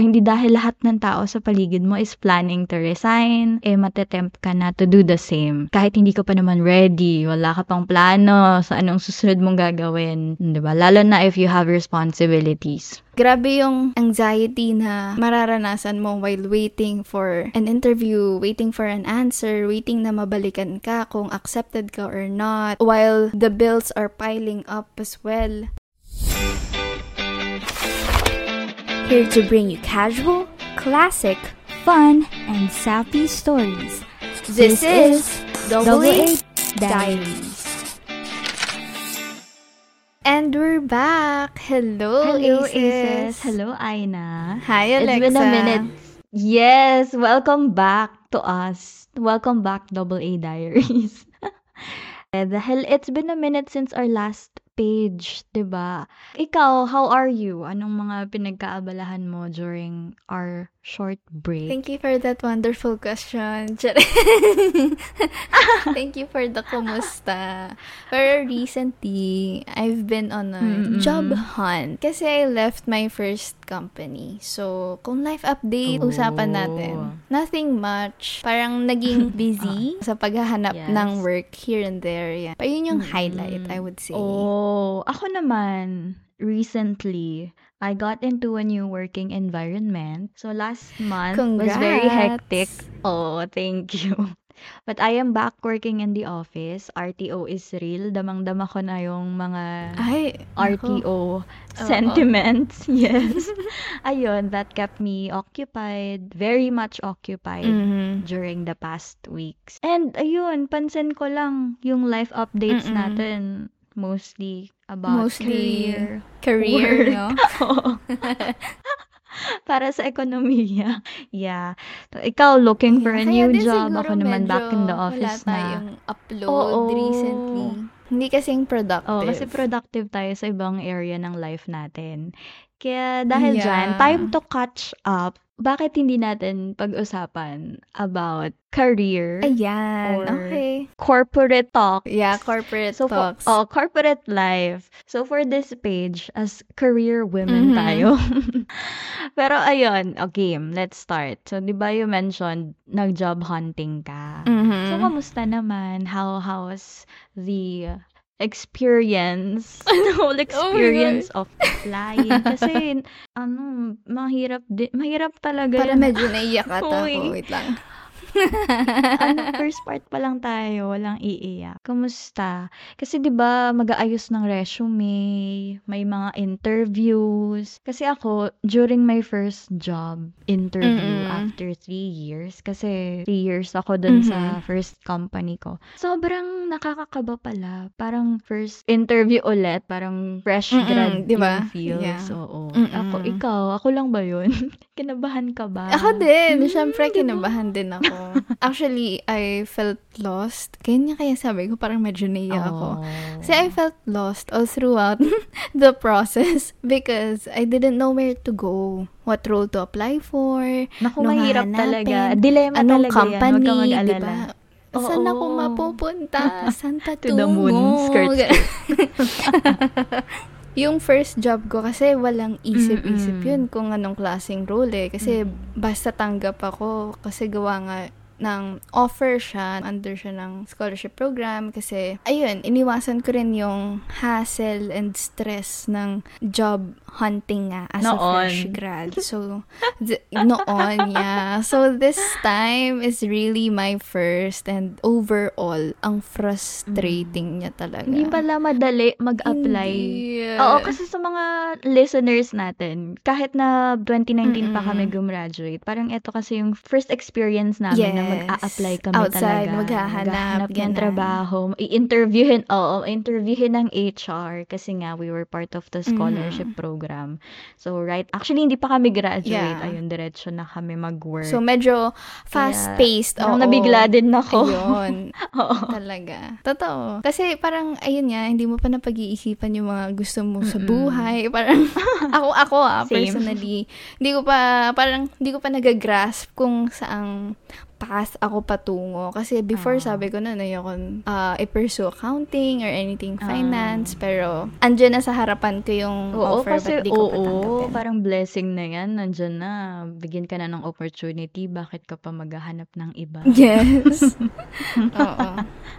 hindi dahil lahat ng tao sa paligid mo is planning to resign, eh matetempt ka na to do the same. Kahit hindi ka pa naman ready, wala ka pang plano sa anong susunod mong gagawin. Di ba? Lalo na if you have responsibilities. Grabe yung anxiety na mararanasan mo while waiting for an interview, waiting for an answer, waiting na mabalikan ka kung accepted ka or not, while the bills are piling up as well. Here to bring you casual, classic, fun, and sappy stories. This, is Double A Diaries. And we're back. Hello, Hello, Aces. Aces. Hello, Aina. Hi, Alexa. It's been a minute. Yes, welcome back to us. Welcome back, Double A Diaries. Dahil it's been a minute since our last page, 'di ba? Ikaw, how are you? Anong mga pinagkaabalahan mo during our short break? Thank you for that wonderful question. Thank you for the kumusta. Pero recently, I've been on a Mm-mm. job hunt. Kasi I left my first company. So, kung life update, Oh. usapan natin. Nothing much. Parang naging busy sa paghahanap Yes. ng work here and there. Yan. Pa yun yung Mm-mm. highlight, I would say. Oh, ako naman, recently, I got into a new working environment. So last month was very Congrats. hectic. Oh, thank you. But I am back working in the office. RTO is real. Damang-dama ko na yung mga Ay. RTO sentiments. Yes. Ayun, that kept me occupied, very much occupied Mhm. during the past weeks. And ayun, pansin ko lang yung life updates Mm-mm. natin mostly about Mostly career. Career, work. no? Oo. Para sa ekonomiya. Yeah. So, ikaw looking for a Kaya new job. Ako naman back in the office wala na. tayong upload Oo. recently. Hindi kasing productive. Oh, kasi productive tayo sa ibang area ng life natin. Kaya dahil Yeah. dyan, time to catch up. Bakit hindi natin pag-usapan about career, Ayan, Or- okay. corporate talk, Yeah, corporate So, for, talks. oh, corporate life. So, for this page, as career women Mhm. tayo. Pero, ayun, okay, let's start. So, di ba you mentioned, nag-job hunting ka. Mhm. So, kamusta naman? How, how's the experience, the whole experience of applying? Kasi, ano, mahirap, di, mahirap talaga Para yun. medyo naiyak ata ako. Wait lang. Ano, first part pa lang tayo, walang iiyak. Kamusta? Kasi 'di ba mag-aayos ng resume, may mga interviews. Kasi ako during my first job interview Mm-mm. after three years, kasi three years ako dun sa Mhm. first company ko. Sobrang nakakakaba pala. Parang first interview ulit, parang fresh Mm-mm, grad 'di ba? yung feels. Yeah. Oo. Mm-mm. Ako, ikaw, ako lang ba yun? Kinabahan ka ba? Ako din. Mm, Siyempre, di ba? kinabahan din ako. Actually, I felt lost. Kaya kaya sabi ko, parang medyo naiyak ako. Kasi I felt lost all throughout the process because I didn't know where to go, what role to apply for, Naku, Nung mahirap talaga. Dilemma anong talaga yan. Huwag kang company, di mag-alala. ba? Saan ako Oo. mapupunta? Saan To the moon. skirt. Yung first job ko kasi walang isip-isip yun kung anong klaseng role eh. Kasi Mm. basta tanggap ako kasi gawa nga ng offer siya, under siya ng scholarship program kasi ayun, iniwasan ko rin yung hassle and stress ng job hunting nga as a Noon. fresh grad. So, th- noon, yeah. So, this time is really my first and overall, ang frustrating niya talaga. Hindi pala madali mag-apply. Hindi. Oo, kasi sa mga listeners natin, kahit na 2019 pa Mm-mm. kami gumraduate, parang ito kasi yung first experience namin na Yes. Mag-a-apply kami Outside, talaga. maghahanap, Maghahanap ng trabaho. I-interviewin, oo, interviewin ng HR kasi nga we were part of the scholarship program. So, right, actually, hindi pa kami graduate. Yeah. Ayun, diretso na kami mag-work. So, medyo fast-paced. Parang oo. nabigla din ako. Ayun. Oo. Talaga. Totoo. Kasi parang, ayun nga, hindi mo pa napag-iisipan yung mga gusto mo sa Mm-mm. buhay. Parang, ako, ako ah, Same. personally, hindi ko pa, parang, hindi ko pa nagagrasp kung saang path ako patungo. Kasi before, uh, sabi ko na, ayoko uh, i-pursue accounting or anything finance. Uh, pero, andyan na sa harapan ko yung oo, offer, kasi, but di ko oo, parang blessing na yan. Nandyan na. Bigyan ka na ng opportunity. Bakit ka pa maghahanap ng iba? Yes. oo.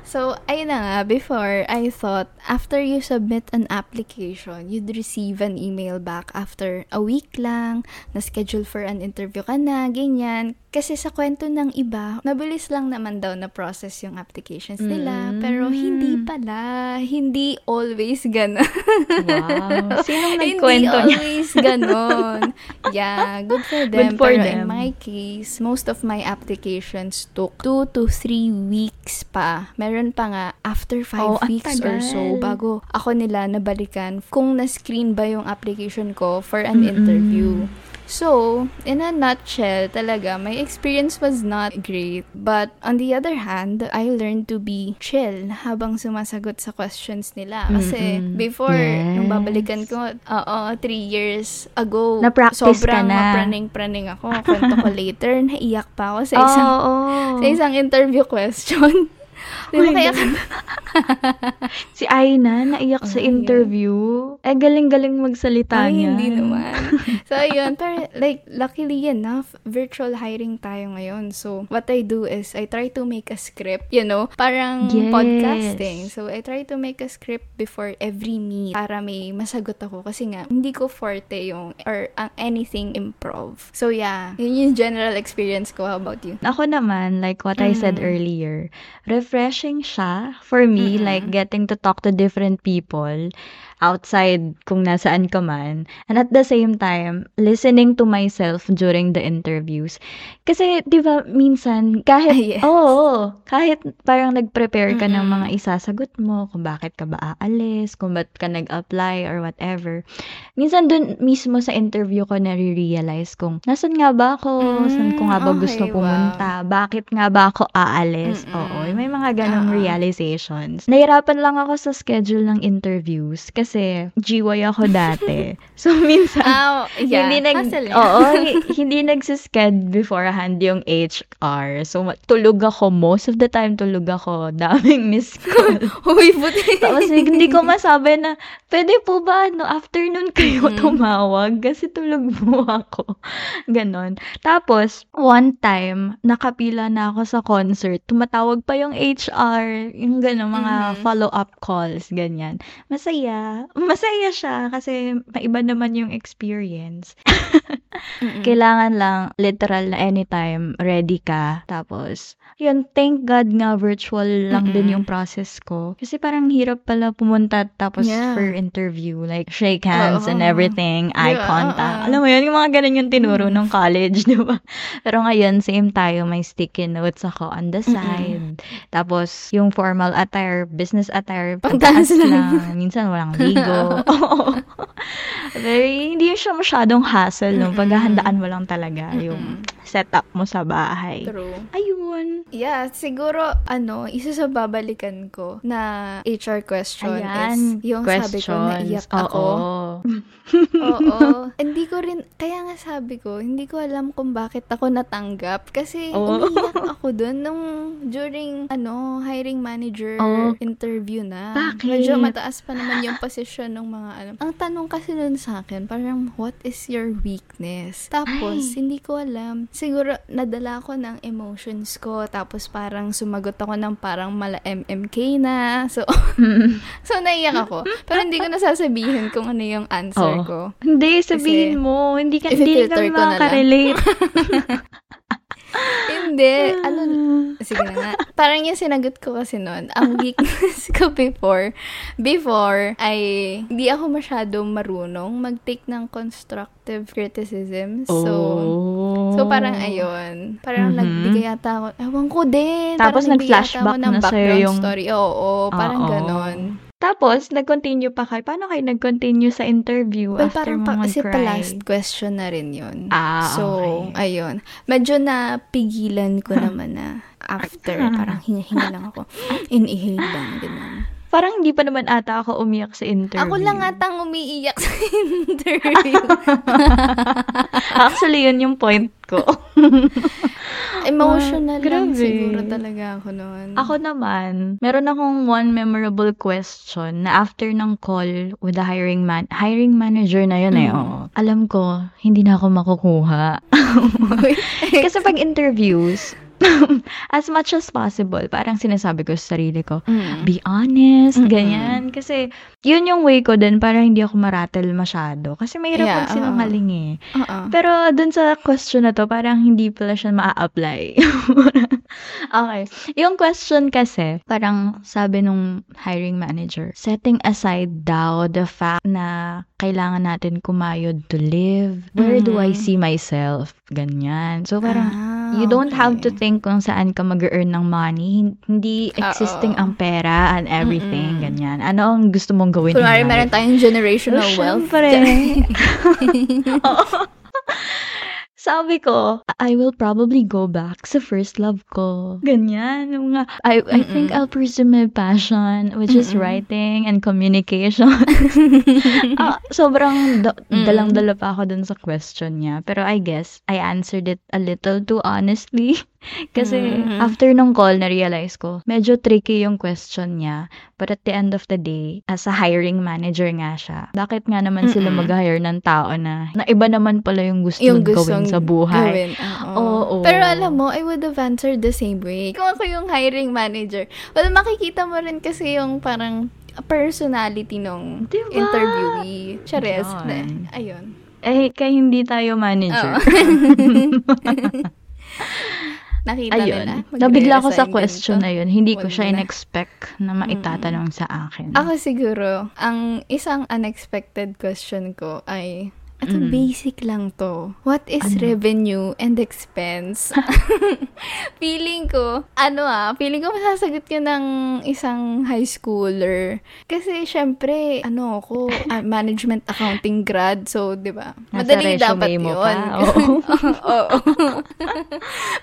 So, ayun na nga. Before, I thought, after you submit an application, you'd receive an email back after a week lang, na schedule for an interview ka na, ganyan. Kasi sa kwento ng iba, mabilis lang naman daw na process yung applications nila. Mm. Pero hindi pala. Hindi always ganon. wow. Sinong nagkwento niya? Hindi always ganon. yeah, good for them. Good for Pero them. in my case, most of my applications took two to three weeks pa. Meron pa nga after five oh, weeks or so bago ako nila nabalikan kung na-screen ba yung application ko for an mm-hmm. interview. So, in a nutshell, talaga, my experience was not great. But, on the other hand, I learned to be chill habang sumasagot sa questions nila. Kasi, mm-hmm. before, yes. nung babalikan ko, oo, three years ago, Na-practice sobrang na. praning-praning ako. Kwento ko later, naiyak pa ako sa isang, oh, oh. sa isang interview question. Di ba kaya si Aina, naiyak oh, sa interview. Eh, galing-galing magsalita Ay, niya. hindi naman. so, yun. Pero, like, luckily enough, virtual hiring tayo ngayon. So, what I do is, I try to make a script, you know, parang yes. podcasting. So, I try to make a script before every meet para may masagot ako. Kasi nga, hindi ko forte yung, or ang anything improv. So, yeah. Yun yung general experience ko. How about you? Ako naman, like what mm. I said mm. earlier, refreshing siya for me, mm-hmm. like getting to talk to different people outside kung nasaan ka man. And at the same time, listening to myself during the interviews. Kasi, di ba, minsan, kahit, yes. oo, kahit parang nag-prepare ka mm-hmm. ng mga isasagot mo, kung bakit ka ba aalis, kung ba't ka nag-apply or whatever. Minsan dun mismo sa interview ko nare-realize kung, nasan nga ba ako? Mm, Saan ko nga ba okay, gusto pumunta? Wow. Bakit nga ba ako aalis? Mm-mm. Oo, may mga ganong uh-huh. realizations. Nahirapan lang ako sa schedule ng interviews kasi kasi GY ako dati. So, minsan, oh, yeah. hindi nag, oo, hindi nagsisked beforehand yung HR. So, tulog ako. Most of the time, tulog ako. Daming miss call. Uy, buti. Tapos, hindi ko masabi na, pwede po ba, no, afternoon kayo mm-hmm. tumawag? Kasi tulog mo ako. Ganon. Tapos, one time, nakapila na ako sa concert. Tumatawag pa yung HR. Yung ganon, mga mm-hmm. follow-up calls. Ganyan. Masaya masaya siya kasi maiba naman yung experience. Kailangan lang literal na anytime ready ka. Tapos, yun, thank God nga virtual lang Mm-mm. din yung process ko. Kasi parang hirap pala pumunta tapos yeah. for interview. Like, shake hands Uh-oh. and everything, eye yeah, contact. Uh-oh. Alam mo yun, yung mga ganun yung tinuro mm. nung college, di ba? Pero ngayon, same tayo. May sticky notes ako on the side. Mm-mm. Tapos, yung formal attire, business attire, pagtaas lang. Minsan walang ligo. Very, hindi siya masyadong hassle, no? Paghahandaan mo lang talaga yung setup mo sa bahay. True. Ayun. Yeah, siguro, ano, isa sa babalikan ko na HR question Ayan, is yung questions. sabi ko, naiyak ako. Oo. Hindi ko rin, kaya nga sabi ko, hindi ko alam kung bakit ako natanggap. Kasi Oo. umiyak ako dun nung during, ano, hiring manager Oo. interview na. Bakit? Medyo mataas pa naman yung position ng mga, ano. Ang tanong kasi nun sa akin, parang, what is your weakness? Tapos, Ay. hindi ko alam siguro nadala ko ng emotions ko tapos parang sumagot ako ng parang mala MMK na. So so naiyak ako. Pero hindi ko nasasabihin kung ano yung answer oh. ko. Hindi sabihin Kasi, mo, hindi ka hindi ka makaka-relate. Hindi. Ano, sige na nga. Parang yung sinagot ko kasi noon, ang weakness ko before, before, ay hindi ako masyadong marunong mag-take ng constructive criticism. So, oh. so parang ayun. Parang mm-hmm. nagbigay yata ako, ewan ko din. Tapos nag-flashback na sa'yo yung... story. Oo, oo parang Oo. ganon. Tapos, nag-continue pa kayo. Paano kayo nag-continue sa interview well, after parang mo pa, Kasi pa last question na rin yun. Ah, so, okay. ayun. Medyo napigilan ko naman na after. parang hinga-hinga lang ako. Inhale lang, ganun. Parang hindi pa naman ata ako umiyak sa interview. Ako lang atang umiiyak sa interview. Actually, yun yung point ko. Emotional uh, lang siguro talaga ako noon. Ako naman, meron akong one memorable question na after ng call with the hiring man, hiring manager na yun mm. eh, oh, alam ko, hindi na ako makukuha. Kasi pag interviews, as much as possible, parang sinasabi ko sa sarili ko, mm. be honest, mm-hmm. ganyan. Kasi, yun yung way ko din para hindi ako maratel masyado. Kasi mahirap yeah, pag sinungaling uh, eh. Uh-uh. Pero, dun sa question na to, parang hindi pala siya maa-apply. okay. Yung question kasi, parang sabi nung hiring manager, setting aside daw the fact na kailangan natin kumayod to live. Where mm-hmm. do I mm-hmm. see myself? Ganyan. So, parang, ah, you don't okay. have to think kung saan ka mag-earn ng money. Hindi existing Uh-oh. ang pera and everything. Mm-mm. Ganyan. Ano ang gusto mong gawin? Kunwari, meron tayong generational oh, wealth. Syempre. Sabi ko, I will probably go back sa first love ko. Ganyan. Yung I, I think I'll pursue my passion, which Mm-mm. is writing and communication. uh, sobrang da- dalang-dala pa ako dun sa question niya. Pero I guess, I answered it a little too honestly. Kasi mm-hmm. after nung call, na-realize ko, medyo tricky yung question niya. But at the end of the day, as a hiring manager nga siya, bakit nga naman Mm-mm. sila mag-hire ng tao na, na iba naman pala yung gusto yung gawin sa buhay. Gawin. Oo. Oo. Pero alam mo, I would have answered the same way. Kung ako yung hiring manager, well, makikita mo rin kasi yung parang personality nung diba? interviewee. Chares. Ayun. Eh, kaya hindi tayo manager. Nakita Ayun. nila. Nabigla ko sa question na yun. Hindi ko siya in-expect na maitatanong mm. sa akin. Ako siguro, ang isang unexpected question ko ay, ito, mm. basic lang to. What is ano? revenue and expense? feeling ko, ano ah, feeling ko masasagot ko ng isang high schooler. Kasi, syempre, ano ako, uh, management accounting grad. So, di ba? Madali dapat yun. Oo.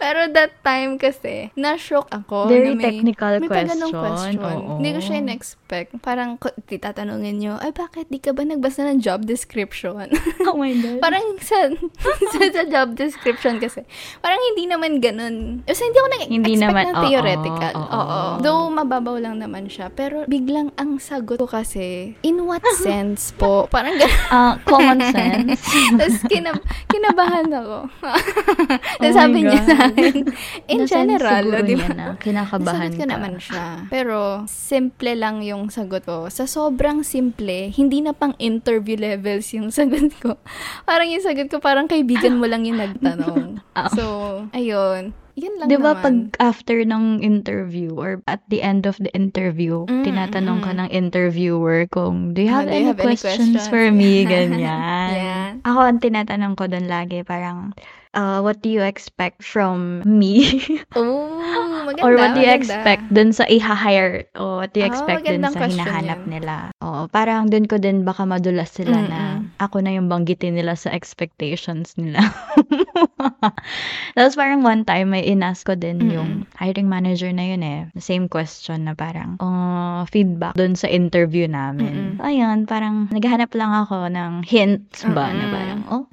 Pero that time kasi, na-shock ako. Very na may, technical may question. question. Oo. Hindi ko siya in-expect. Parang, titatanungin nyo, ay, bakit di ka ba nagbasa ng job description? Oh my God. Parang sa, sa, sa job description kasi, parang hindi naman ganun. Kasi hindi ako nag-expect naman, ng theoretical. Oo, oo, oo. Though mababaw lang naman siya. Pero biglang ang sagot ko kasi, in what sense po? Parang ganun. Uh, common sense. Tapos kinab- kinabahan ako. Tapos oh sabi niya sa akin, in Nasaan general, di ba? Na, kinakabahan ko naman siya. Pero simple lang yung sagot ko. Sa sobrang simple, hindi na pang interview levels yung sagot ko parang yung sagot ko, parang kaibigan mo lang yung nagtanong. so, ayun. Yun lang diba naman. pag after ng interview or at the end of the interview, mm, tinatanong mm. ka ng interviewer kung, do you have, oh, any, you have questions any questions for me? Ganyan. yeah. Ako, ang tinatanong ko doon lagi, parang, uh, what do you expect from me? oh, maganda. Or what do you maganda. expect dun sa i-hire? O what do you oh, expect dun sa hinahanap yun. nila? Oo, parang dun ko din baka madulas sila Mm-mm. na ako na yung banggitin nila sa expectations nila. Tapos parang one time, may inask ko din Mm-mm. yung hiring manager na yun eh. Same question na parang, uh, feedback dun sa interview namin. Mm-mm. Ayun, parang naghahanap lang ako ng hints ba Mm-mm. na parang, oh,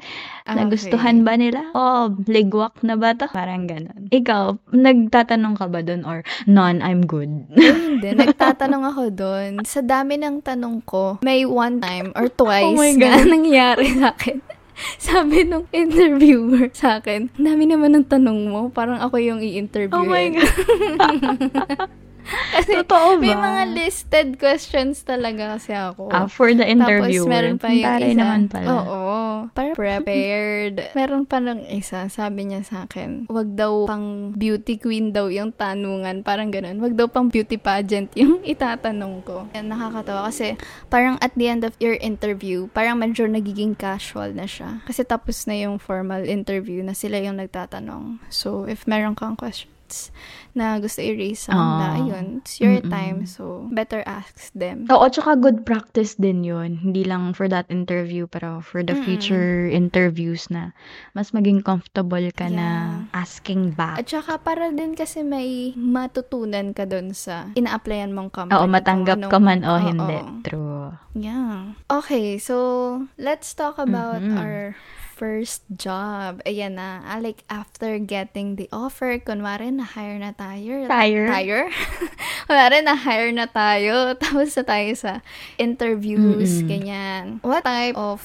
Ah, Nagustuhan ba nila? Oh, ligwak na ba to? Parang ganun. Ikaw, nagtatanong ka ba doon or non, I'm good? Hindi. Nagtatanong ako doon. Sa dami ng tanong ko, may one time or twice oh na nangyari sa akin. Sabi nung interviewer sa akin, dami naman ng tanong mo. Parang ako yung i-interview. Oh my God. Kasi Totoo ba? May mga listed questions talaga kasi ako. Ah, for the interview. Tapos meron pa yung Taray isa. naman pala. Oo. Para prepared. meron pa ng isa, sabi niya sa akin, wag daw pang beauty queen daw yung tanungan. Parang ganun. Wag daw pang beauty pageant yung itatanong ko. And nakakatawa kasi parang at the end of your interview, parang medyo nagiging casual na siya. Kasi tapos na yung formal interview na sila yung nagtatanong. So, if meron kang question, points na gusto i-raise on uh, na, ah. ayun, it's your mm-mm. time. So, better ask them. Oo, tsaka good practice din yun. Hindi lang for that interview, pero for the mm-mm. future interviews na mas maging comfortable ka yeah. na asking back. At tsaka para din kasi may matutunan ka dun sa ina-applyan mong company. Oo, matanggap ka man o oh, hindi. True. Yeah. Okay, so let's talk about mm-hmm. our first job. Ayan na. Ah, like, after getting the offer, kunwari, na-hire na tayo. Tire? Tire? kunwari, na-hire na tayo. Tapos na tayo sa interviews, Mm-mm. ganyan. What type of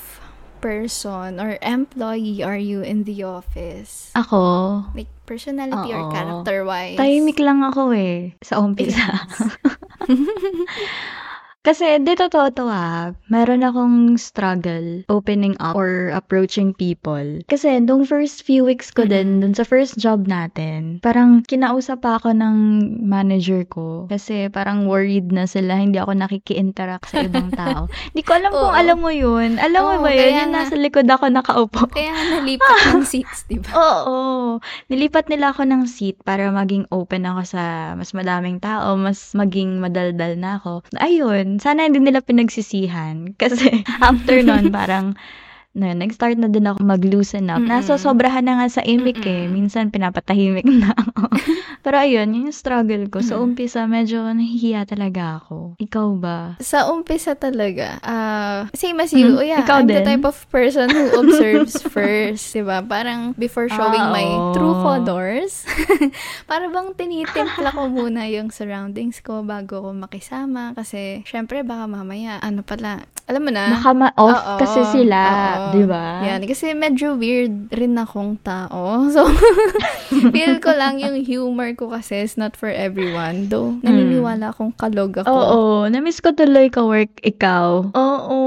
person or employee are you in the office? Ako, Like, personality or Oo. character-wise? tahimik lang ako eh, sa umpisa. Kasi, di totoo to ah, meron akong struggle opening up or approaching people. Kasi, nung first few weeks ko din, dun sa first job natin, parang kinausap pa ako ng manager ko. Kasi, parang worried na sila, hindi ako nakiki-interact sa ibang tao. Hindi ko alam kung Oo. alam mo yun. Alam mo Oo, ba yun? Yung nga. nasa likod ako nakaupo. Kaya nalipat ng seats, di ba? Oo. Nilipat nila ako ng seat para maging open ako sa mas madaming tao, mas maging madaldal na ako. Ayun, sana hindi nila pinagsisihan. Kasi after nun, parang, na, nag-start na din ako mag-loosen up. Mm-mm. Nasa sobrahan na nga sa imik eh. Minsan pinapatahimik na ako. Pero ayun, yun yung struggle ko. So, Mm. umpisa, medyo nahihiya talaga ako. Ikaw ba? Sa umpisa talaga, ah same as you. Mm, oh yeah, ikaw I'm the din. type of person who observes first, 'di ba? Parang before showing Ah, my oo. true colors, para bang tinitimpla ko muna yung surroundings ko bago ko makisama kasi syempre baka mamaya ano pala, alam mo na. Baka ma-off Oo, kasi sila, oo. Di ba? Yan, kasi medyo weird rin akong tao. So, feel ko lang yung humor ko kasi is not for everyone. Though, naniniwala akong kalog ako. Oo, na-miss ko tuloy ka-work ikaw. Oo,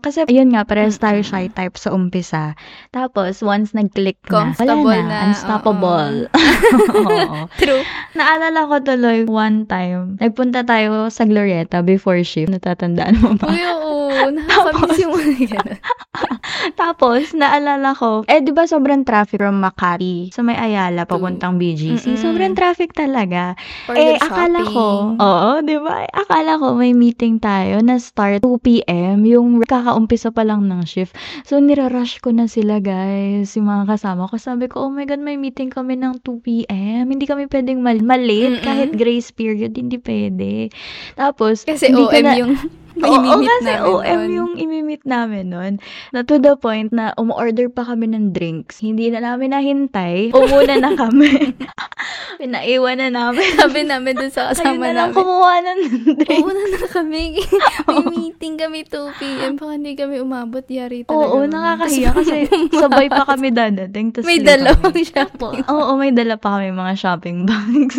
kasi ayun nga, parehas tayo shy type sa umpisa. Tapos, once nag-click na, wala na, na, unstoppable. Oo. True. Naalala ko tuloy one time, nagpunta tayo sa Glorieta before shift. Natatandaan mo ba? Uy, oo. Nakakamiss yung mga. Tapos, naalala ko, eh, di ba sobrang traffic from Makati sa may Ayala, papuntang BGC. Mm-mm. Sobrang traffic talaga. For eh, akala ko, oo, di ba? Akala ko may meeting tayo na start 2 p.m. Yung kakaumpisa pa lang ng shift. So, nirarush ko na sila, guys. Yung mga kasama ko. Sabi ko, oh my God, may meeting kami ng 2 p.m. Hindi kami pwedeng mal- malate. Mm-mm. Kahit grace period, hindi pwede. Tapos, Kasi hindi ko OM na- yung Oo, Imimit kasi namin OM nun. yung imimit namin nun. Na to the point na umorder pa kami ng drinks. Hindi na namin nahintay. Umuna na kami. Pinaiwan na namin. Sabi namin dun sa kasama na lang namin. kumuha ng drink. Oo na kami. May meeting kami 2 p.m. Baka hindi kami umabot. Yari talaga. Oo, kami. nakakahiya kasi sabay pa kami dadating. tas May dalawang kami. shopping. Oo, may dala pa kami mga shopping bags.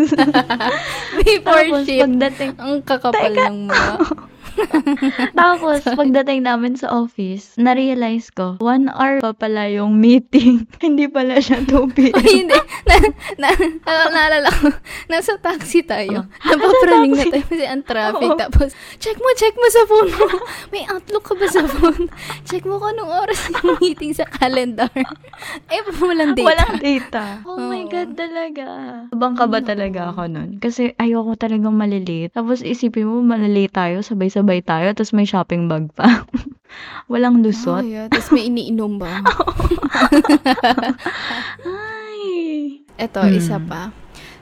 Before Tapos shift. pagdating, Ang kakapal Teka. ng mukha. Tapos, pagdating namin sa office, na-realize ko, one hour pa pala yung meeting. Hindi pala siya 2 p.m. Ay, hindi. Na, na, na, naalala ko, nasa taxi tayo. Oh. Napapraning na tayo kasi ang traffic. Oo. Tapos, check mo, check mo sa phone mo. May outlook ka ba sa phone? Check mo kung anong oras yung meeting sa calendar. Eh, walang data. Walang data. Oh my Oo. God, talaga. Abang ka ba talaga ako nun? Kasi ayoko talagang malilate. Tapos isipin mo, malilate tayo, sabay-sabay tayo, tapos may shopping bag pa. Walang Oh, lusot. yeah. Tapos may iniinom ba? Ay. Ito, Hmm. isa pa.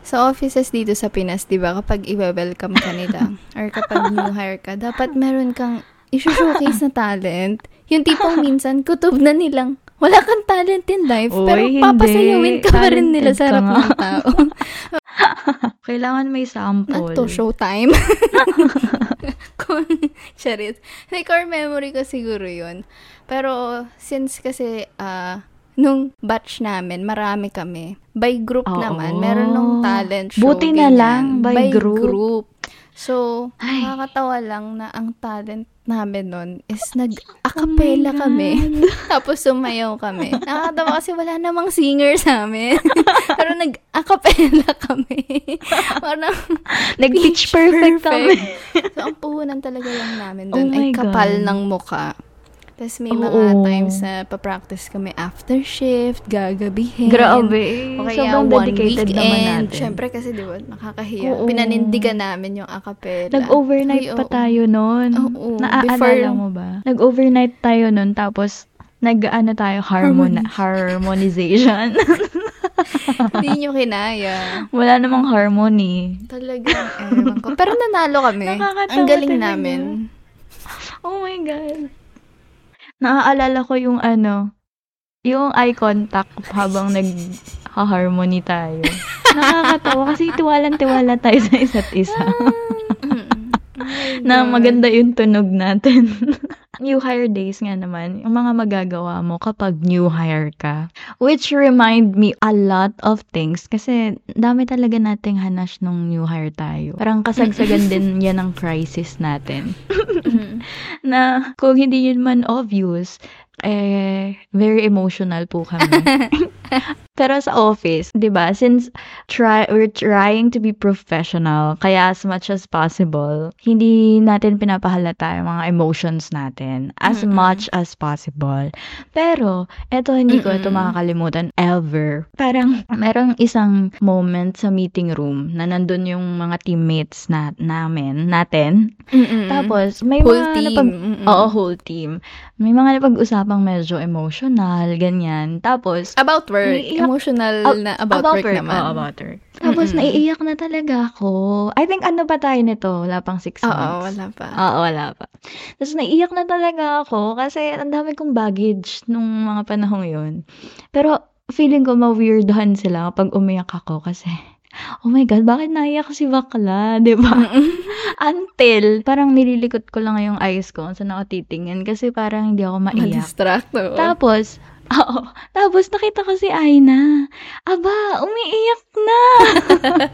Sa offices dito sa Pinas, di ba, kapag i-welcome ka nila, or kapag new hire ka, dapat meron kang i-showcase na talent. Yung tipong minsan, kutob na nilang, wala kang talent in life, Uy, pero hindi. papasayawin ka pa rin nila sa harap ng tao. Kailangan may sample. Nato, showtime. Kung, charit. May core memory ko siguro yun. Pero, since kasi, ah, nung batch namin, marami kami. By group Oo. naman, meron nung talent show. Buti na ganyan. lang, by group. So, Ay. nakakatawa lang na ang talent namin nun is nag-acapella Oh kami. Tapos sumayaw kami. Nakakatawa kasi wala namang singer sa amin. Pero nag-acapella kami. Parang Nag-pitch perfect, kami. so, ang puhunan talaga lang namin Oh doon my ay kapal God. ng muka. Tapos may Oo. mga times na pa-practice kami after shift, gagabihin. Grabe. O kaya Sobrang one dedicated weekend. naman natin. Siyempre kasi di ba, nakakahiya. Oo. Pinanindigan namin yung acapella. Nag-overnight Ay, pa oo. tayo nun. Oo. Naaalala Before- mo ba? Nag-overnight tayo nun, tapos nag-ano tayo, harmon harmonization. Hindi nyo kinaya. Wala namang harmony. Talagang, ewan ko. Pero nanalo kami. Nakakatawa Ang galing talaga. namin. Oh my God. Naaalala ko yung ano, yung eye contact habang nag-harmony tayo. Nakakatawa kasi tiwalang-tiwala tayo sa isa't isa. na maganda yung tunog natin. new hire days nga naman, yung mga magagawa mo kapag new hire ka. Which remind me a lot of things kasi dami talaga nating hanash nung new hire tayo. Parang kasagsagan din yan ng crisis natin. na kung hindi yun man obvious, eh, very emotional po kami. Pero sa office, 'di ba? Since try we're trying to be professional, kaya as much as possible, hindi natin pinapahalata yung mga emotions natin as Mm-mm. much as possible. Pero eto hindi ko ito makakalimutan ever. Parang merong isang moment sa meeting room na nandun yung mga teammates na namin, natin. Mm-mm. Tapos may whole mga team. napag Mm-mm. Oo, whole team. May mga napag-usapang medyo emotional, ganyan. Tapos About work. Naiiyak- Emotional Ab- na about, work, naman. Oo, about work. Tapos, Mm-mm. naiiyak na talaga ako. I think, ano pa tayo nito? Wala pang six Oo, months. wala pa. Oo, wala pa. Tapos, naiiyak na talaga ako kasi ang dami kong baggage nung mga panahong yun. Pero, feeling ko ma-weirdohan sila kapag umiyak ako kasi, oh my God, bakit naiyak si bakla? Di ba? Until, parang nililikot ko lang yung eyes ko kung saan ako titingin kasi parang hindi ako maiyak. Ma-distract. oo. Tapos, oo. Tapos nakita ko si Aina. Aba, umiiyak na.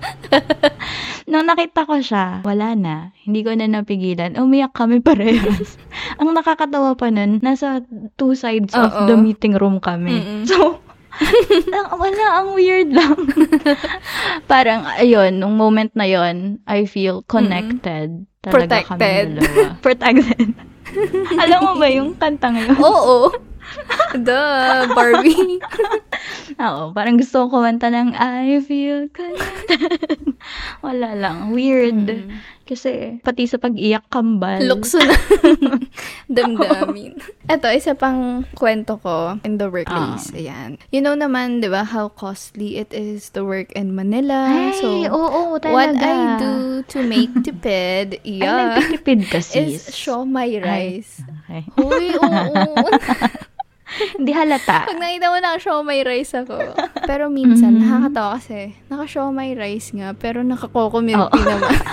Nung nakita ko siya, wala na. Hindi ko na napigilan. Umiyak kami parehas. Ang nakakatawa pa nun, nasa two sides of Oo. the meeting room kami. Mm-mm. So, ang, wala, ang weird lang. Parang, ayun, nung moment na yon I feel connected. Talaga kami Protected. dalawa. Protected. Alam mo ba yung kantang yun? Oo. The Barbie. Oo, parang gusto ko kumanta ng I feel connected. Wala lang. Weird. Mm. Kasi pati sa pag-iyak kambal. Lukso na. Damdamin. Ito, isa pang kwento ko in the workplace. Ah. Ayan. You know naman, di ba, how costly it is to work in Manila. Ay, so, oo, talaga. what I do to make tipid, Ay, yeah, nagtitipid ka, sis. is show my rice. Okay. Uy, oo. Hindi halata. Pag nakita mo, naka-show my rice ako. Pero minsan, Mhm. nakakatawa kasi, naka-show my rice nga, pero naka-coco milk tea naman.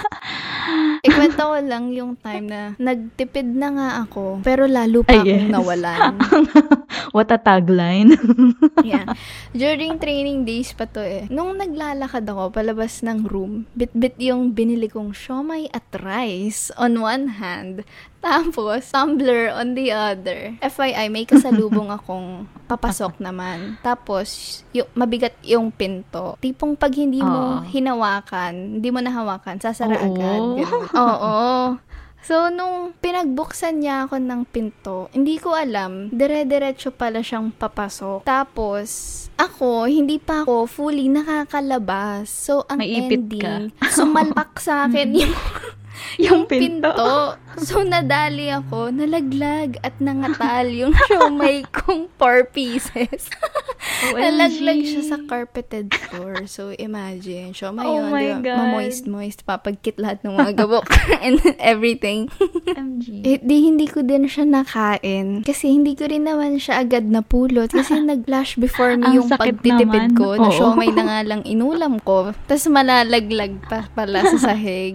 Ikwento ko lang yung time na nagtipid na nga ako, pero lalo pa Ay, akong yes. nawalan. What a tagline. yeah. During training days pa to eh. Nung naglalakad ako palabas ng room, bit-bit yung binili kong siomay at rice on one hand, tapos tumbler on the other. FYI, may kasalubong akong papasok naman. Tapos, yung, mabigat yung pinto. Tipong pag hindi mo Oo. hinawakan, hindi mo nahawakan, sasara Oo. agad. Oo. So, nung pinagbuksan niya ako ng pinto, hindi ko alam, dire-diretso pala siyang papasok. Tapos, ako, hindi pa ako fully nakakalabas. So, ang May ipit ka. ending, sumalpak sa akin yung, yung pinto. pinto. So, nadali ako, nalaglag at nangatal yung siomay kong four pieces. Nalaglag siya sa carpeted floor. So, imagine, siomay Oh yun, my di ba? God. Mamoist-moist, papagkit lahat ng mga gabok and everything. MG. Eh, di hindi ko din siya nakain. Kasi hindi ko rin naman siya agad napulot. Kasi nag-flash before me yung pagtitipid naman. ko. Na Oo. siomay na nga lang inulam ko. Tapos malalaglag pa pala sa sahig.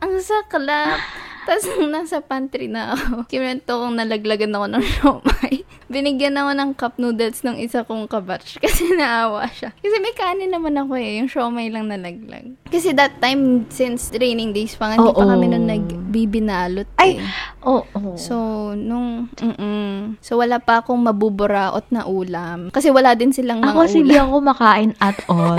Ang saklap. Tapos nung nasa pantry na ako, kinento kong nalaglagan ako ng siomay. Binigyan ako ng cup noodles ng isa kong kabatch kasi naawa siya. Kasi may kanin naman ako eh, yung siomay lang nalaglag. Kasi that time, since training days pa, hindi pa Oo. kami nun nagbibinalot Ay, eh. Oo. Oh, So, nung, mm So, wala pa akong mabuburaot na ulam. Kasi wala din silang mga ako kasi hindi ulam. ako makain at all.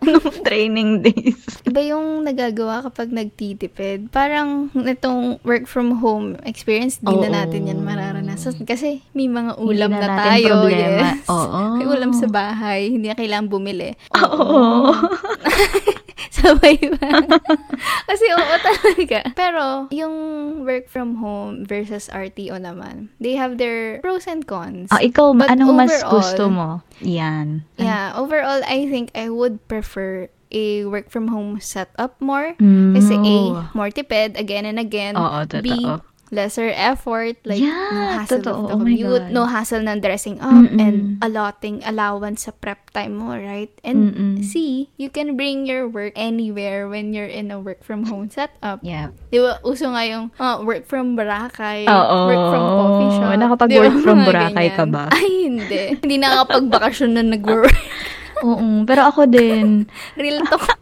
Nung training days. Iba yung nagagawa kapag nagtitipid. Parang itong work from home experience, di na Oo. natin yan mararanasan. Kasi may mga ulam Hindi na, natin tayo. problema. Yes. Oo. May ulam sa bahay. Hindi na kailangan bumili. Oo. Sabay ba? Kasi oo talaga. Pero, yung work from home versus RTO naman, they have their pros and cons. Ah, ikaw, But anong mas overall- gusto mo? Yan. Yeah, overall, I think I would prefer a work from home setup more. Mm, Kasi A, more tipid again and again. Oo, B, totoo. Lesser effort, like Yeah, no hassle totoo. of the Oh commute, God. no hassle ng dressing up, Mm-mm. and allotting allowance sa prep time mo, right? And Mm-mm. see, you can bring your work anywhere when you're in a work from home setup. Yeah. Di ba, uso nga yung ah, work from Boracay, Oo. work from coffee shop. Nakapag-work from Boracay ka ba? Ay, hindi. hindi nakakapag-bakasyon na nag-work. Oo. Pero ako din, Real talk.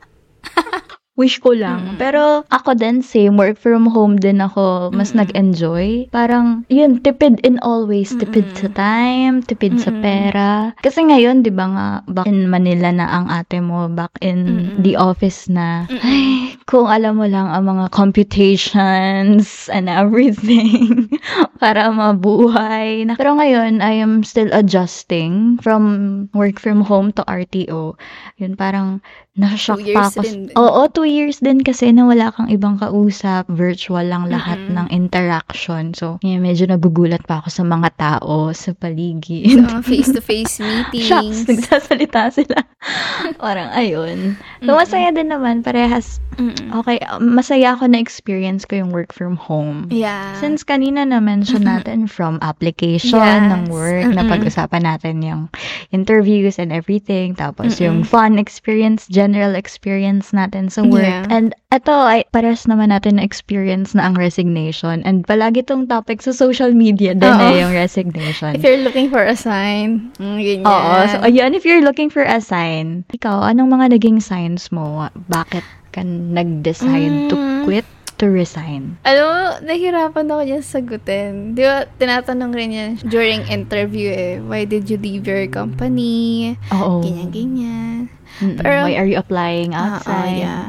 Wish ko lang. Pero ako din, same, work from home din ako, mas nag-enjoy. Parang, yun, tipid in all ways. Tipid sa time, tipid sa pera. Kasi ngayon, di ba nga, back in Manila na ang ate mo, back in the office na, ay, kung alam mo lang ang mga computations and everything para mabuhay. Na- Pero ngayon, I am still adjusting from work from home to RTO. Yun, parang, years ako. din. Oo, two years din kasi na wala kang ibang kausap. Virtual lang lahat ng interaction. So, yeah, medyo nagugulat pa ako sa mga tao sa paligid. Mga face-to-face Shucks, meetings. nagsasalita sila. Parang, ayun. So, masaya din naman. Parehas, Mm-mm. okay, masaya ako na experience ko yung work from home. Yeah. Since kanina na-mention natin from application Yes. ng work, na Mm-mm. pag-usapan natin yung interviews and everything, tapos Mm-mm. yung fun experience, general experience natin sa work. Yeah. And ito, ay, pares naman natin na experience na ang resignation. And palagi tong topic sa social media din Oo. eh, yung resignation. If you're looking for a sign, mm, ganyan. Oo. So, ayun, if you're looking for a sign, ikaw, anong mga naging signs mo? Bakit ka nag-decide to Mm. quit, to resign? Mo, nahirapan ako dyan sagutin. Di ba, tinatanong rin yan during interview eh, why did you leave your company? Oo. Ganyan-ganyan. Mm-mm. Pero- Why are you applying Ah, outside? ah, yeah.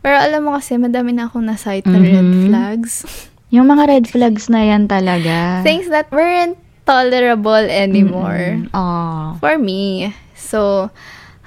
Pero alam mo kasi, madami na akong na-cite na red Mhm. flags. Yung mga red flags na yan talaga. Things that weren't tolerable anymore. Oh. For me. So,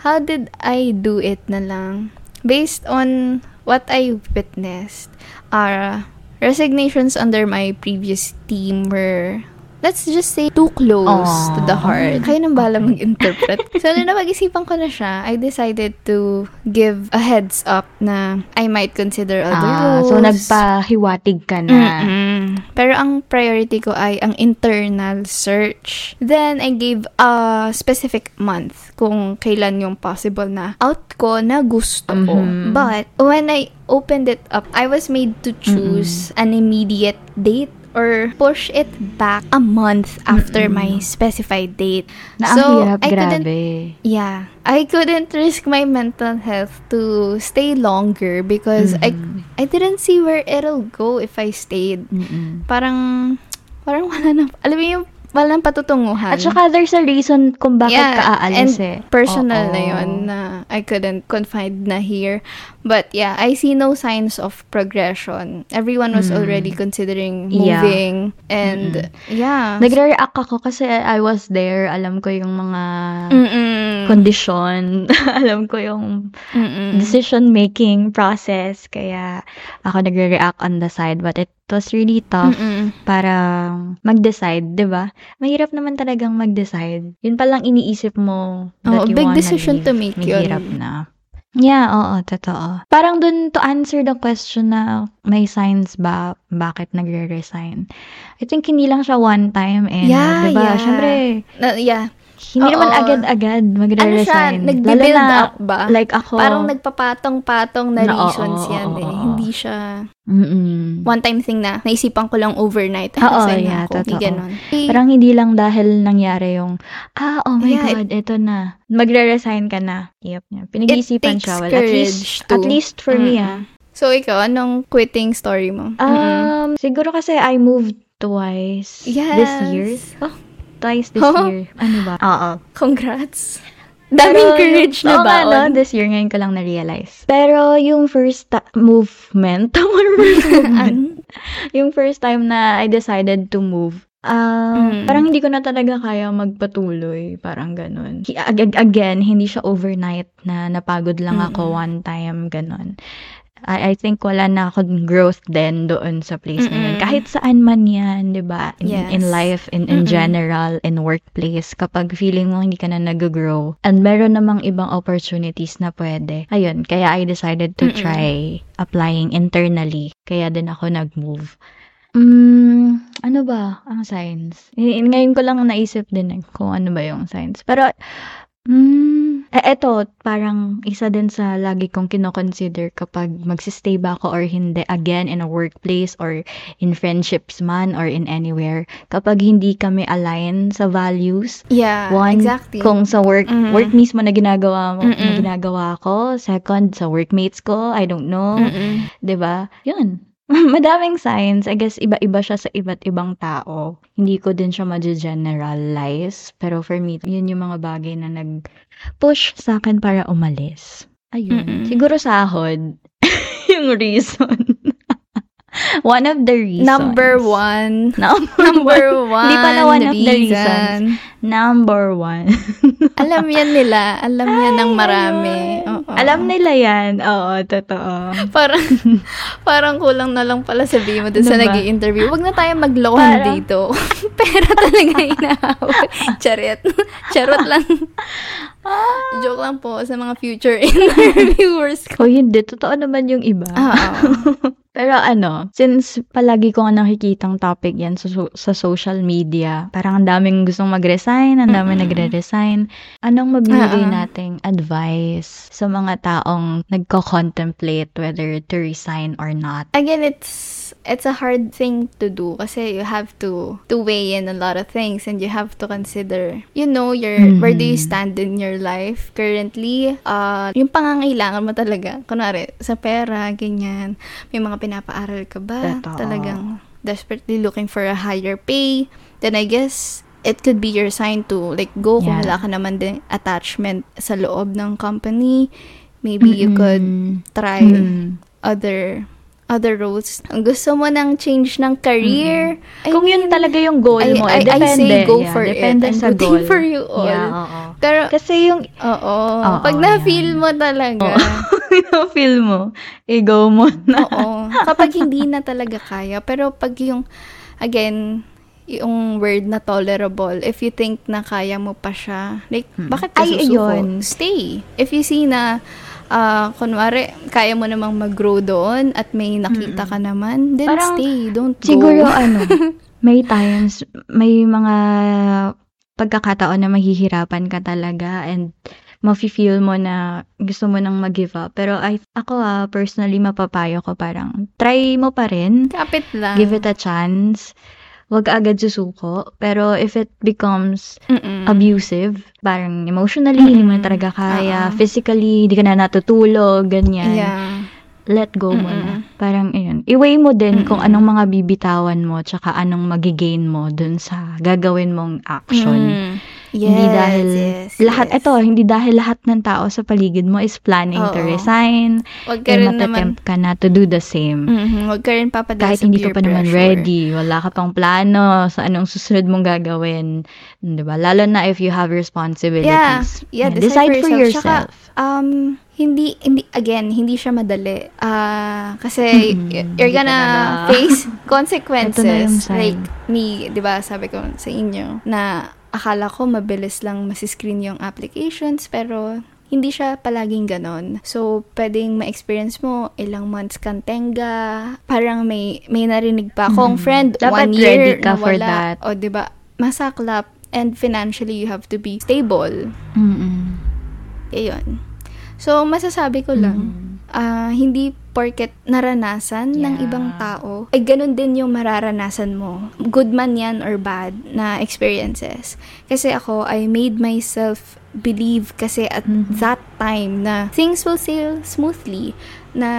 how did I do it na lang? Based on what I witnessed, uh, resignations under my previous team were, let's just say, too close Aw. to the heart. Kayo nang bala mag-interpret. so, nung napag-isipan ko na siya, I decided to give a heads up na I might consider other Ah, roles. so nagpahiwatig ka na. Mm-mm. Pero ang priority ko ay ang internal search. Then, I gave a specific month kung kailan yung possible na out ko na gusto ko. Mhm. But, when I opened it up, I was made to choose an immediate date or push it back a month after my specified date. Na so, hirap, I couldn't grabe. Yeah. I couldn't risk my mental health to stay longer because I I didn't see where it'll go if I stayed. Mm-mm. Parang parang wala na alam mo yung wala nang patutunguhan. At saka there's a reason kung bakit Yeah, ka aalis and eh. personal Oo. na yun na I couldn't confide na here. But yeah, I see no signs of progression. Everyone was already considering Mm. Yeah. moving and yeah. Nagre-react ako kasi I was there. Alam ko yung mga Mm-mm. condition. Alam ko yung Mm-mm. decision-making process. Kaya ako nagre-react on the side. But it was really tough Mm-mm. para mag-decide, di ba? Mahirap naman talagang mag-decide. Yun palang iniisip mo that Oo, you big decision leave. to make yun. Mahirap na. Yeah, oo, totoo. Parang dun to answer the question na may signs ba bakit nagre-resign. I think hindi lang siya one time eh. Yeah, di ba? yeah. Siyempre, Na, yeah. Hindi naman Oo. agad-agad Ano siya, magre-resign. Lalo na, up ba? Like ako. Parang nagpapatong-patong na Na, reasons oo, yan oo, eh. oo. Hindi siya Mm-mm. one-time thing na naisipan ko lang overnight. Oo, resign yeah, ako. Hindi totoo. ganon. Eh, Parang hindi lang dahil nangyari yung, ah, oh my Yeah, God, ito na. Magre-resign ka na. Yep. Pinag-iisipan siya. Well, at least, courage at to- least for me, Mm-mm. ah. So, ikaw, anong quitting story mo? Um, siguro kasi I moved twice this Yes. year. Oh, twice this Oh. year. Ano ba? Oo. Congrats. Daming Pero courage na oo nga, ba? no? This year, ngayon ko lang na-realize. Pero yung first ta- movement, first movement, yung first time na I decided to move, um, Mm. parang hindi ko na talaga kaya magpatuloy. Parang ganun. Again, hindi siya overnight na napagod lang ako Mm. one time, ganun. I, I think wala na akong growth din doon sa place na yun. Mm-mm. Kahit saan man yan, di ba? In, Yes. in life, in, in Mm-mm. general, in workplace, kapag feeling mo hindi ka na nag-grow, and meron namang ibang opportunities na pwede. Ayun, kaya I decided to Mm-mm. try applying internally. Kaya din ako nag-move. Hmm, ano ba ang signs? Ngayon ko lang naisip din eh, kung ano ba yung signs. Pero, hmm, eh, eto, parang isa din sa lagi kong kino-consider kapag magsistay ba ako or hindi, again, in a workplace or in friendships man or in anywhere. Kapag hindi kami align sa values, Yeah, One, exactly. kung sa work Mhm. work mismo na ginagawa mo, na ginagawa ko. Second, sa workmates ko, I don't know. Mm-mm. 'Di ba? 'Yun. Madaming signs. I guess iba-iba siya sa iba't ibang tao. Hindi ko din siya ma-generalize. Pero for me, yun yung mga bagay na nag-push sa akin para umalis. Ayun. Mm-mm. Siguro sahod. yung reason. one of the reasons. Number one. Number, Number one. Hindi pala one of the reason. reasons. Number one. Alam yan nila. Alam yan ng marami. Oo. Alam nila yan. Oo, totoo. Parang, parang kulang na lang pala sabihin mo dun sa Ano nag interview Huwag na tayo magloan Parang- dito. Pera talaga inaaway. Charot. Charot lang. Joke lang po sa mga future interviewers ko. O hindi, totoo naman yung iba. Oo. Pero ano, since palagi ko nga nakikitang topic yan sa, so- sa social media, parang ang daming gustong mag-resign, ang daming Mm-mm. nagre-resign. Anong mabibigay Oo. nating advice sa mga taong nagko-contemplate whether to resign or not? Again, it's it's a hard thing to do kasi you have to to weigh in a lot of things and you have to consider you know your where do you Mhm. stand in your life currently uh yung pangangailangan mo talaga kunwari sa pera ganyan may mga pinapaaral ka ba Totoo. talagang desperately looking for a higher pay then I guess it could be your sign to like go kung Yeah. wala ka naman din attachment sa loob ng company maybe you could try Mm. other other roles. Gusto mo ng change ng career. I Kung yun mean, talaga yung goal I- mo, I- eh, I depende. say go Yeah, for it. depende I'm sa rooting goal. for you all. Yeah, oo. Pero, Kasi yung oo. Oo, pag na-feel mo talaga, feel mo, i-go mo na. oo. Kapag hindi na talaga kaya. Pero pag yung, again, yung word na tolerable, if you think na kaya mo pa siya, like, Hmm. bakit ka Ay, susuko? ayun. Stay. If you see na, ah, kunwari, kaya mo namang mag-grow doon at may nakita ka naman, then Parang, stay. Don't go. Siguro ano, may times, may mga pagkakataon na mahihirapan ka talaga and mafe-feel mo na gusto mo nang mag-give up. Pero I, ako ah, personally, mapapayo ko parang, try mo pa rin. Kapit lang. Give it a chance. Huwag agad susuko. Pero if it becomes Mm-mm. abusive, parang emotionally, hindi mo na Mm-mm. talaga kaya. Oo. Physically, hindi ka na natutulog, ganyan Yeah. let go mo Mm-mm. na. Parang, ayun, i-weigh mo din kung Mm-mm. anong mga bibitawan mo, tsaka anong magigain mo dun sa gagawin mong action. Mm. Yes, hindi dahil, yes, lahat, yes. eto, hindi dahil lahat ng tao sa paligid mo is planning to Oo. resign, Wag ka rin naman, ka na to do the same. Mhm, wag ka rin papadala Kahit sa hindi ka pa naman pressure. ready, wala ka pang plano sa anong susunod mong gagawin. Di ba? Lalo na if you have responsibilities. Yeah, Yan, decide for for yourself. yourself. Um, hindi, hindi, again, hindi siya madali. Ah, kasi Mm-mm. y- you're gonna na- face Ito consequences. like, me, di ba, sabi ko sa inyo, na akala ko mabilis lang masiscreen yung applications, pero hindi siya palaging ganon. So, pwedeng ma-experience mo ilang months kang tenga. Parang may, may narinig pa akong Mm. friend, Dapat one year ready ka na for that. O, di ba, masaklap. And financially, you have to be stable. Mm-mm. Ayun. So, masasabi ko lang, Mm. ah, hindi porket naranasan ng Yeah. ibang tao, ay ganun din yung mararanasan mo. Good man yan or bad na experiences. Kasi ako, I made myself believe kasi at Mhm. that time na things will sail smoothly na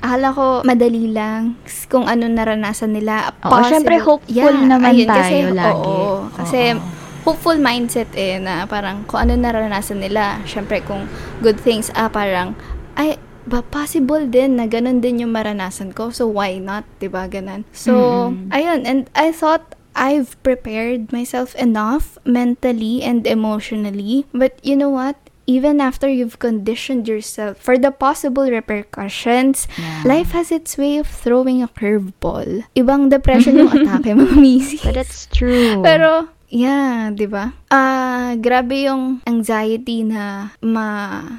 akala ko madali lang kung ano naranasan nila. Oo, syempre hopeful naman tayo lagi. Oo, kasi Oo. hopeful mindset eh na parang kung ano naranasan nila, syempre kung good things, ah parang ay ba possible din na ganun din yung maranasan ko. So why not, 'di ba ganun? So Mm-mm. ayun and I thought I've prepared myself enough mentally and emotionally. But you know what? Even after you've conditioned yourself for the possible repercussions, Yeah. life has its way of throwing a curveball. Ibang depression yung atake, mga misi. But that's true. Pero, Yeah, 'di ba? Ah, uh, grabe yung anxiety na ma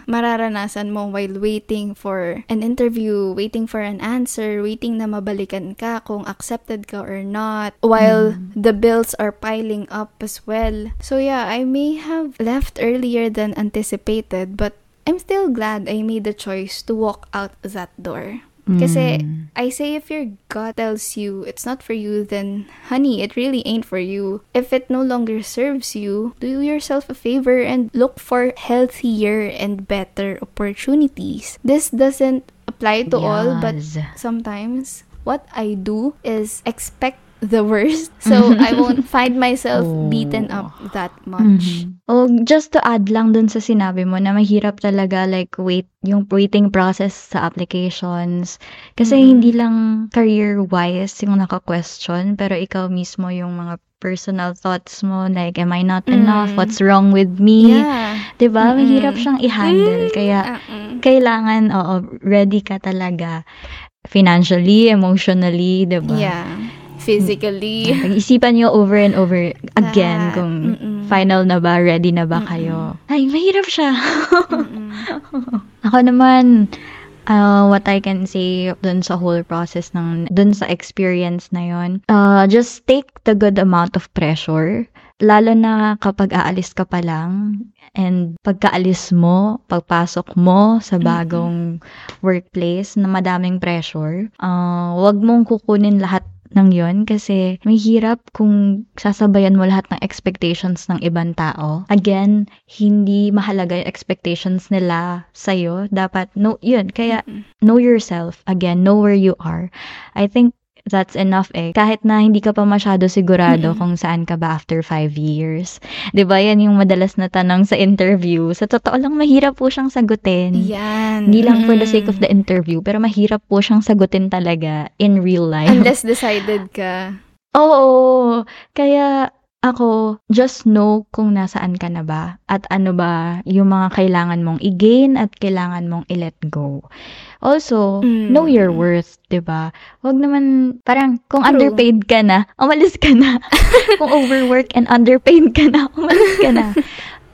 mararanasan mo while waiting for an interview, waiting for an answer, waiting na mabalikan ka kung accepted ka or not, while mm. the bills are piling up as well. So yeah, I may have left earlier than anticipated, but I'm still glad I made the choice to walk out that door. Kasi mm. I say if your gut tells you it's not for you, then honey, it really ain't for you. If it no longer serves you, do yourself a favor and look for healthier and better opportunities. This doesn't apply to yes. all, but sometimes what I do is expect the worst. So, I won't find myself oh. beaten up that much. Mm-hmm. Oh, just to add lang dun sa sinabi mo na mahirap talaga like wait yung waiting process sa applications. Kasi mm-hmm. hindi lang career-wise yung naka-question, pero ikaw mismo yung mga personal thoughts mo, like, am I not mm. enough? What's wrong with me? Yeah. Diba? Mm-mm. Mahirap siyang i-handle. Kaya, Mm-mm. kailangan, oo, ready ka talaga financially, emotionally, diba? Yeah physically. Pag-isipan nyo over and over again That, kung mm-mm. final na ba, ready na ba mm-mm. kayo. Ay, mahirap siya. Ako naman, uh, what I can say dun sa whole process ng, dun sa experience na yon uh, just take the good amount of pressure. Lalo na kapag aalis ka pa lang and pagkaalis mo, pagpasok mo sa bagong mm-hmm. workplace na madaming pressure, uh, wag mong kukunin lahat ng yon kasi may hirap kung sasabayan mo lahat ng expectations ng ibang tao. Again, hindi mahalaga yung expectations nila sa'yo. Dapat, no, yun. Kaya, know yourself. Again, know where you are. I think that's enough eh. Kahit na hindi ka pa masyado sigurado mm-hmm. kung saan ka ba after five years. ba diba, yan yung madalas na tanong sa interview. Sa totoo lang, mahirap po siyang sagutin. Yan. Hindi lang mm-hmm. for the sake of the interview, pero mahirap po siyang sagutin talaga in real life. Unless decided ka. Oo. Kaya, ako, just know kung nasaan ka na ba at ano ba yung mga kailangan mong i-gain at kailangan mong i-let go. Also, mm. know your worth, 'di ba? Huwag naman parang kung True. underpaid ka na, umalis ka na. kung overwork and underpaid ka na, umalis ka na.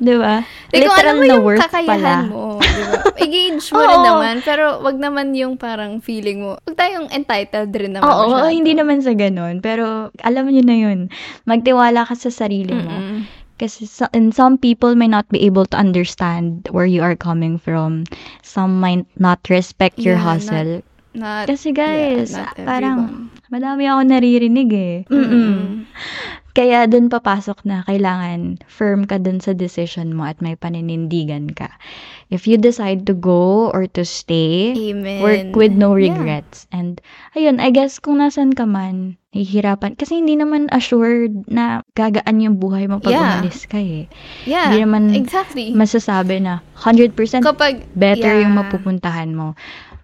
'Di ba? Literal mo na yung worth kakayahan pala. mo, 'di ba? I-gauge mo rin naman, pero wag naman yung parang feeling mo. Wag tayong entitled rin naman. Oo, hindi naman sa ganun, pero alam niyo na 'yun. Magtiwala ka sa sarili mo. Mm-mm. Kasi so, and some people may not be able to understand where you are coming from. Some might not respect your yeah, hustle. Not, not, Kasi guys, yeah, parang madami ako naririnig eh. Mm-mm. Kaya dun papasok na kailangan firm ka dun sa decision mo at may paninindigan ka. If you decide to go or to stay, Amen. work with no regrets. Yeah. And ayun, I guess kung nasan ka man, hihirapan. Kasi hindi naman assured na gagaan yung buhay mo pag yeah. umalis ka eh. Yeah, hindi naman exactly. masasabi na 100% Kapag, better yeah. yung mapupuntahan mo.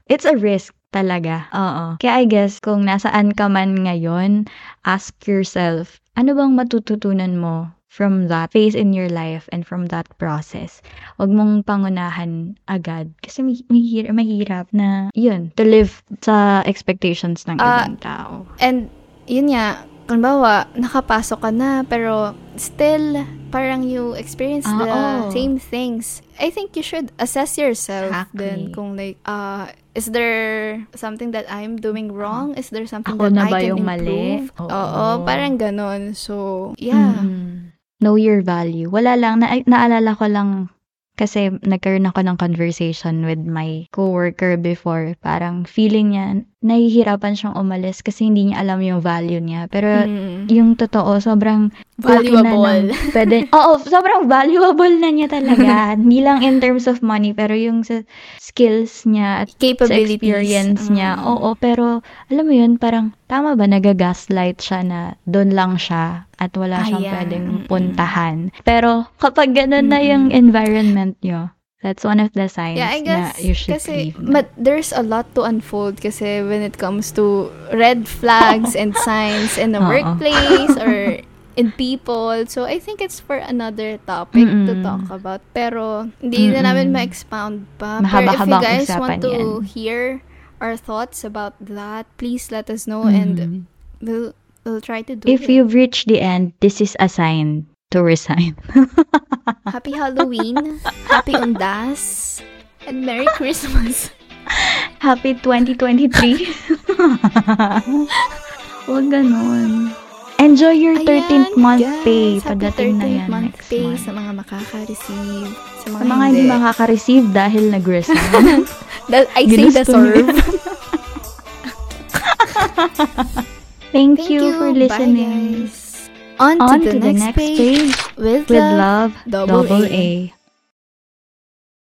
It's a risk talaga. Oo. Kaya I guess, kung nasaan ka man ngayon, ask yourself, ano bang matututunan mo from that phase in your life and from that process. Huwag mong pangunahan agad. Kasi mahirap, mahirap na, yun, to live sa expectations ng uh, ibang tao. And, yun nga, Halimbawa, nakapasok ka na, pero still, parang you experience ah, the oh. same things. I think you should assess yourself exactly. then kung like, uh, is there something that I'm doing wrong? Is there something Ako that na I ba can yung improve? Mali? Oo, Oo, parang ganon. So, yeah. Mm-hmm. Know your value. Wala lang, na, naalala ko lang kasi nagkaroon ako ng conversation with my coworker before. Parang feeling niya, nahihirapan siyang umalis kasi hindi niya alam yung value niya. Pero mm. yung totoo, sobrang valuable. Na ng, pwede, oo, sobrang valuable na niya talaga. hindi lang in terms of money, pero yung sa skills niya at sa experience mm. niya. Oo, pero alam mo yun, parang tama ba nagagaslight siya na doon lang siya at wala siyang Ayan. pwedeng puntahan. Pero kapag ganun na yung environment nyo, That's one of the signs yeah, I guess, you should kasi, leave. But there's a lot to unfold kasi when it comes to red flags and signs in the workplace or in people. So, I think it's for another topic Mm-mm. to talk about. Pero, hindi na namin ma-expound pa. Mahaba Pero if you guys want to yan. hear our thoughts about that, please let us know mm-hmm. and we'll we'll try to do If it. you've reached the end, this is a sign to resign. Happy Halloween, Happy Undas, and Merry Christmas. Happy 2023. Huwag ganun. Enjoy your 13th Ayan, month guys, pay. Pagdating na 13th yan month next pay month. sa mga makaka-receive. Sa mga, Sa mga hindi makaka-receive dahil nag-resign. I say deserve. Thank, Thank you, for listening. Bye, guys. On, On to, the, next, page, with, with love, love, double double A. A.